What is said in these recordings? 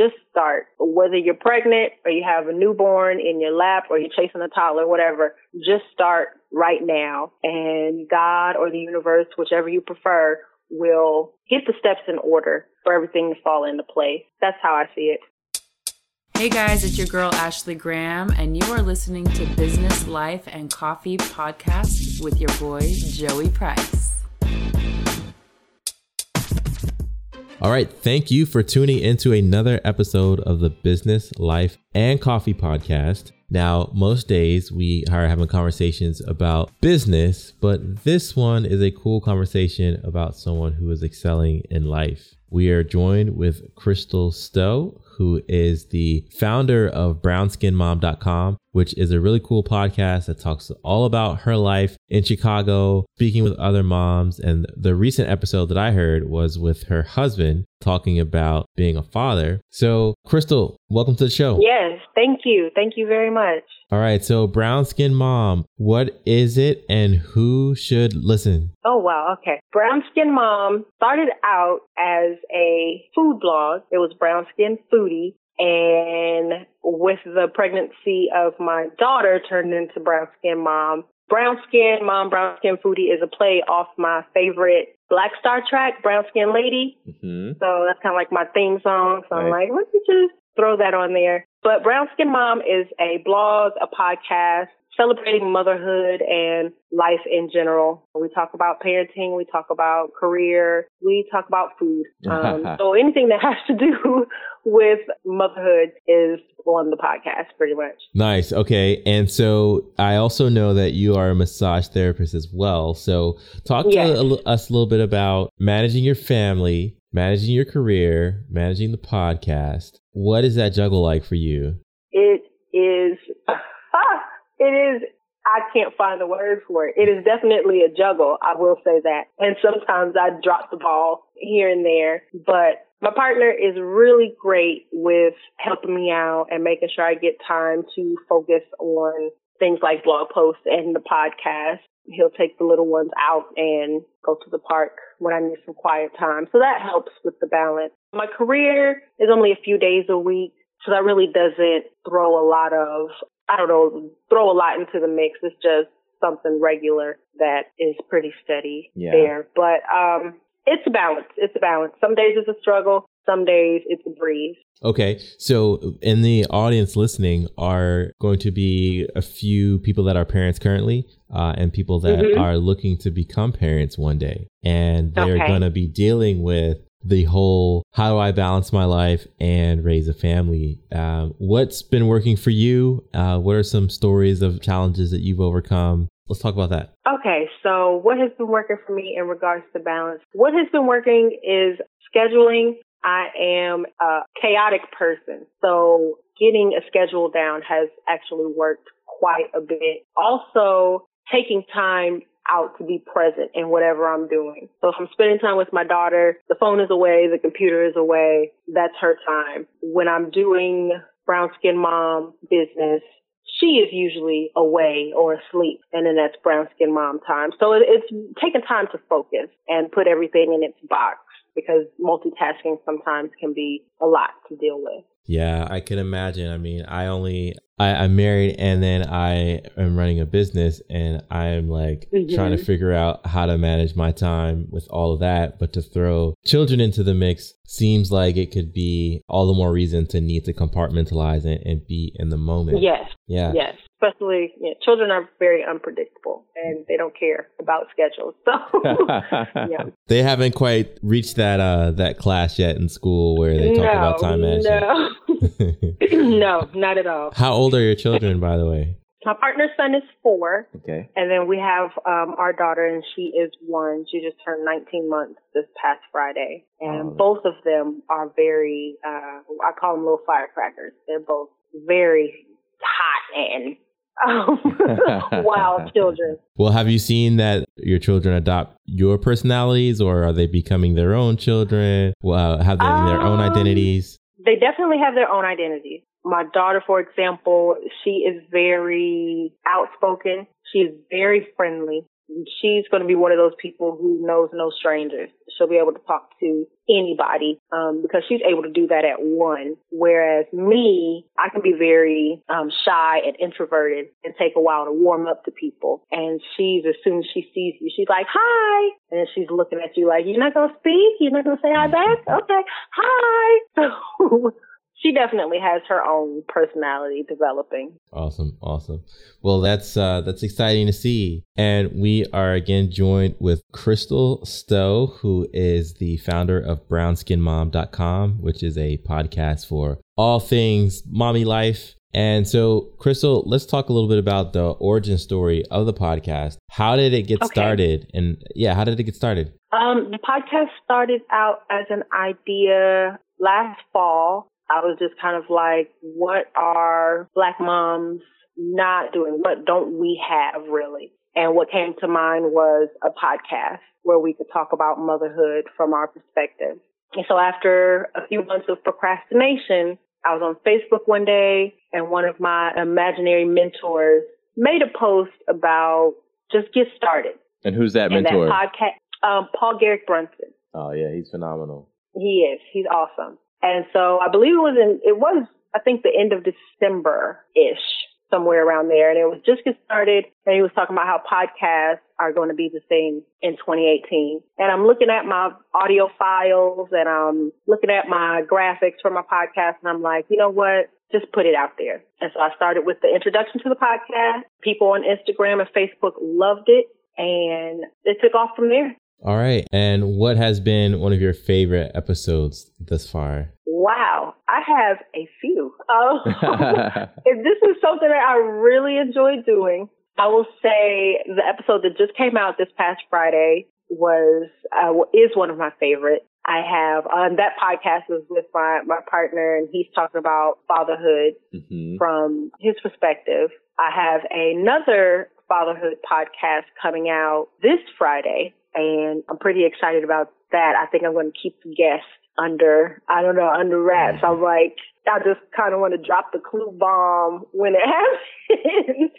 just start. Whether you're pregnant or you have a newborn in your lap or you're chasing a toddler, whatever, just start right now. And God or the universe, whichever you prefer, will get the steps in order for everything to fall into place. That's how I see it. Hey guys, it's your girl Ashley Graham, and you are listening to Business, Life, and Coffee podcast with your boy Joey Price. All right. Thank you for tuning into another episode of the Business, Life, and Coffee podcast. Now, most days we are having conversations about business, but this one is a cool conversation about someone who is excelling in life. We are joined with Crystal Stowe, who is the founder of brownskinmom.com, which is a really cool podcast that talks all about her life in Chicago, speaking with other moms. And the recent episode that I heard was with her husband talking about being a father. So, Crystal, welcome to the show. Yes, thank you. Thank you very much. All right. So, Brown Skin Mom, what is it and who should listen? Oh, wow. Okay. Brown Skin Mom started out as a food blog. It was Brown Skin Foodie. And with the pregnancy of my daughter turned into Brown Skin Mom. Brown Skin Mom, Brown Skin Foodie is a play off my favorite Black Star track, Brown Skin Lady. Mm-hmm. So that's kind of like my theme song. So I'm like, let me just throw that on there. But Brown Skin Mom is a blog, a podcast celebrating motherhood and life in general. We talk about parenting, we talk about career, we talk about food. Um, so anything that has to do with motherhood is on the podcast pretty much. Nice. Okay. And so I also know that you are a massage therapist as well. So talk to yes. us a little bit about managing your family, managing your career, managing the podcast. What is that juggle like for you? It is, it is I can't find the words for it. It is definitely a juggle. I will say that. And sometimes I drop the ball here and there, but my partner is really great with helping me out and making sure I get time to focus on things like blog posts and the podcast. He'll take the little ones out and go to the park when I need some quiet time. So that helps with the balance. My career is only a few days a week. So that really doesn't throw a lot of, I don't know, throw a lot into the mix. It's just something regular that is pretty steady yeah. there. But um it's a balance. It's a balance. Some days it's a struggle. Some days it's a breeze. Okay. So, in the audience listening are going to be a few people that are parents currently uh, and people that mm-hmm. are looking to become parents one day. And they're okay. going to be dealing with the whole how do I balance my life and raise a family? Uh, what's been working for you? Uh, what are some stories of challenges that you've overcome? Let's talk about that. Okay, so what has been working for me in regards to balance? What has been working is scheduling. I am a chaotic person, so getting a schedule down has actually worked quite a bit. Also, taking time out to be present in whatever I'm doing. So if I'm spending time with my daughter, the phone is away, the computer is away, that's her time. When I'm doing brown skin mom business, she is usually away or asleep, and then that's brown skin mom time. So it's taking time to focus and put everything in its box because multitasking sometimes can be a lot to deal with. Yeah, I can imagine. I mean, I only I, I'm married and then I am running a business and I'm like mm-hmm. trying to figure out how to manage my time with all of that. But to throw children into the mix seems like it could be all the more reason to need to compartmentalize and, and be in the moment. Yes. Yeah. Yes especially you know, children are very unpredictable and they don't care about schedules. So yeah. They haven't quite reached that uh that class yet in school where they talk no, about time management. No. no, not at all. How old are your children by the way? My partner's son is four. Okay. And then we have um, our daughter, and she is one. She just turned 19 months this past Friday. And oh. both of them are very, uh, I call them little firecrackers. They're both very hot and um, wild children. Well, have you seen that your children adopt your personalities, or are they becoming their own children? Well, have they um, their own um, identities? They definitely have their own identities. My daughter, for example, she is very outspoken. She is very friendly, she's going to be one of those people who knows no strangers. She'll be able to talk to anybody um, because she's able to do that at one. Whereas me, I can be very um, shy and introverted and take a while to warm up to people. And she's as soon as she sees you, she's like, "Hi," and she's looking at you like, "You're not gonna speak? You're not gonna say hi back? Okay, hi." So she definitely has her own personality developing. Awesome, awesome. Well, that's uh, that's exciting to see. And we are again joined with Crystal Stowe, who is the founder of BrownSkinMom.com, which is a podcast for all things mommy life. And so, Crystal, let's talk a little bit about the origin story of the podcast. How did it get okay. started? And yeah, how did it get started? Um, the podcast started out as an idea last fall I was just kind of like, what are black moms not doing? What don't we have really? And what came to mind was a podcast where we could talk about motherhood from our perspective. And so after a few months of procrastination, I was on Facebook one day and one of my imaginary mentors made a post about just get started. And who's that and mentor? That podcast, um, Paul Carrick Brunson. Oh yeah, he's phenomenal. He is. He's awesome. And so I believe it was in, it was, I think the end of December-ish, somewhere around there. And it was just get started. And he was talking about how podcasts are going to be the thing in 2018. And I'm looking at my audio files and I'm looking at my graphics for my podcast. And I'm like, you know what? Just put it out there. And so I started with the introduction to the podcast. People on Instagram and Facebook loved it and it took off from there. All right. And what has been one of your favorite episodes thus far? Wow, I have a few. Uh, if this is something that I really enjoy doing, I will say the episode that just came out this past Friday was uh, is one of my favorite. I have um, that podcast is with my my partner, and he's talking about fatherhood mm-hmm. from his perspective. I have another fatherhood podcast coming out this Friday and I'm pretty excited about that. I think I'm going to keep the guests under, I don't know, under wraps. I'm like, I just kind of want to drop the clue bomb when it happens.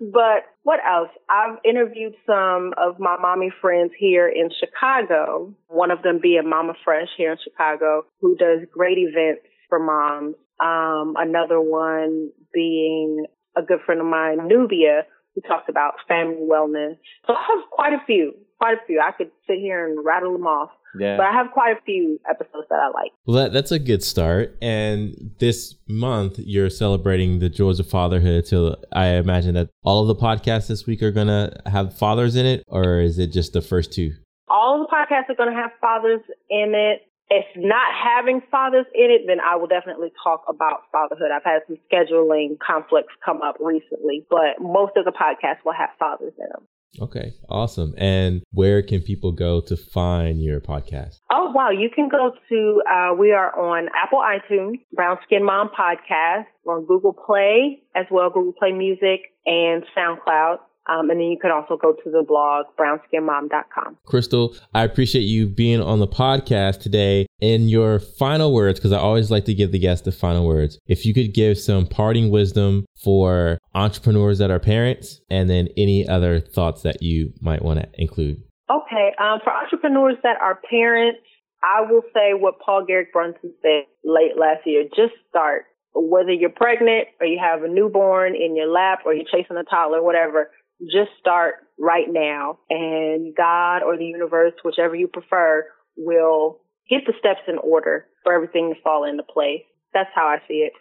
but what else? I've interviewed some of my mommy friends here in Chicago, one of them being Mama Fresh here in Chicago, who does great events for moms. Um, another one being a good friend of mine, Nubia, who talks about family wellness. So I have quite a few quite a few. I could sit here and rattle them off. Yeah. But I have quite a few episodes that I like. Well, that, that's a good start. And this month, you're celebrating the joys of fatherhood. So I imagine that all of the podcasts this week are going to have fathers in it, or is it just the first two? All of the podcasts are going to have fathers in it. If not having fathers in it, then I will definitely talk about fatherhood. I've had some scheduling conflicts come up recently, but most of the podcasts will have fathers in them. Okay, awesome. And where can people go to find your podcast? Oh, wow. You can go to, uh, we are on Apple iTunes, Brown Skin Mom Podcast, on Google Play as well, Google Play Music and SoundCloud. Um, and then you can also go to the blog, brownskinmom.com. Crystal, I appreciate you being on the podcast today. In your final words, because I always like to give the guests the final words, if you could give some parting wisdom for entrepreneurs that are parents, and then any other thoughts that you might want to include. Okay. Um, for entrepreneurs that are parents, I will say what Paul Carrick Brunson said late last year just start. Whether you're pregnant or you have a newborn in your lap or you're chasing a toddler, whatever, just start right now and God or the universe, whichever you prefer, will get the steps in order for everything to fall into place. That's how I see it.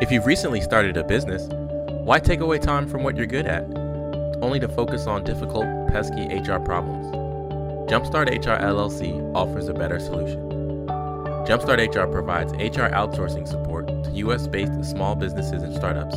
If you've recently started a business, why take away time from what you're good at, only to focus on difficult, pesky HR problems? Jumpstart HR LLC offers a better solution. Jumpstart HR provides HR outsourcing support to US based small businesses and startups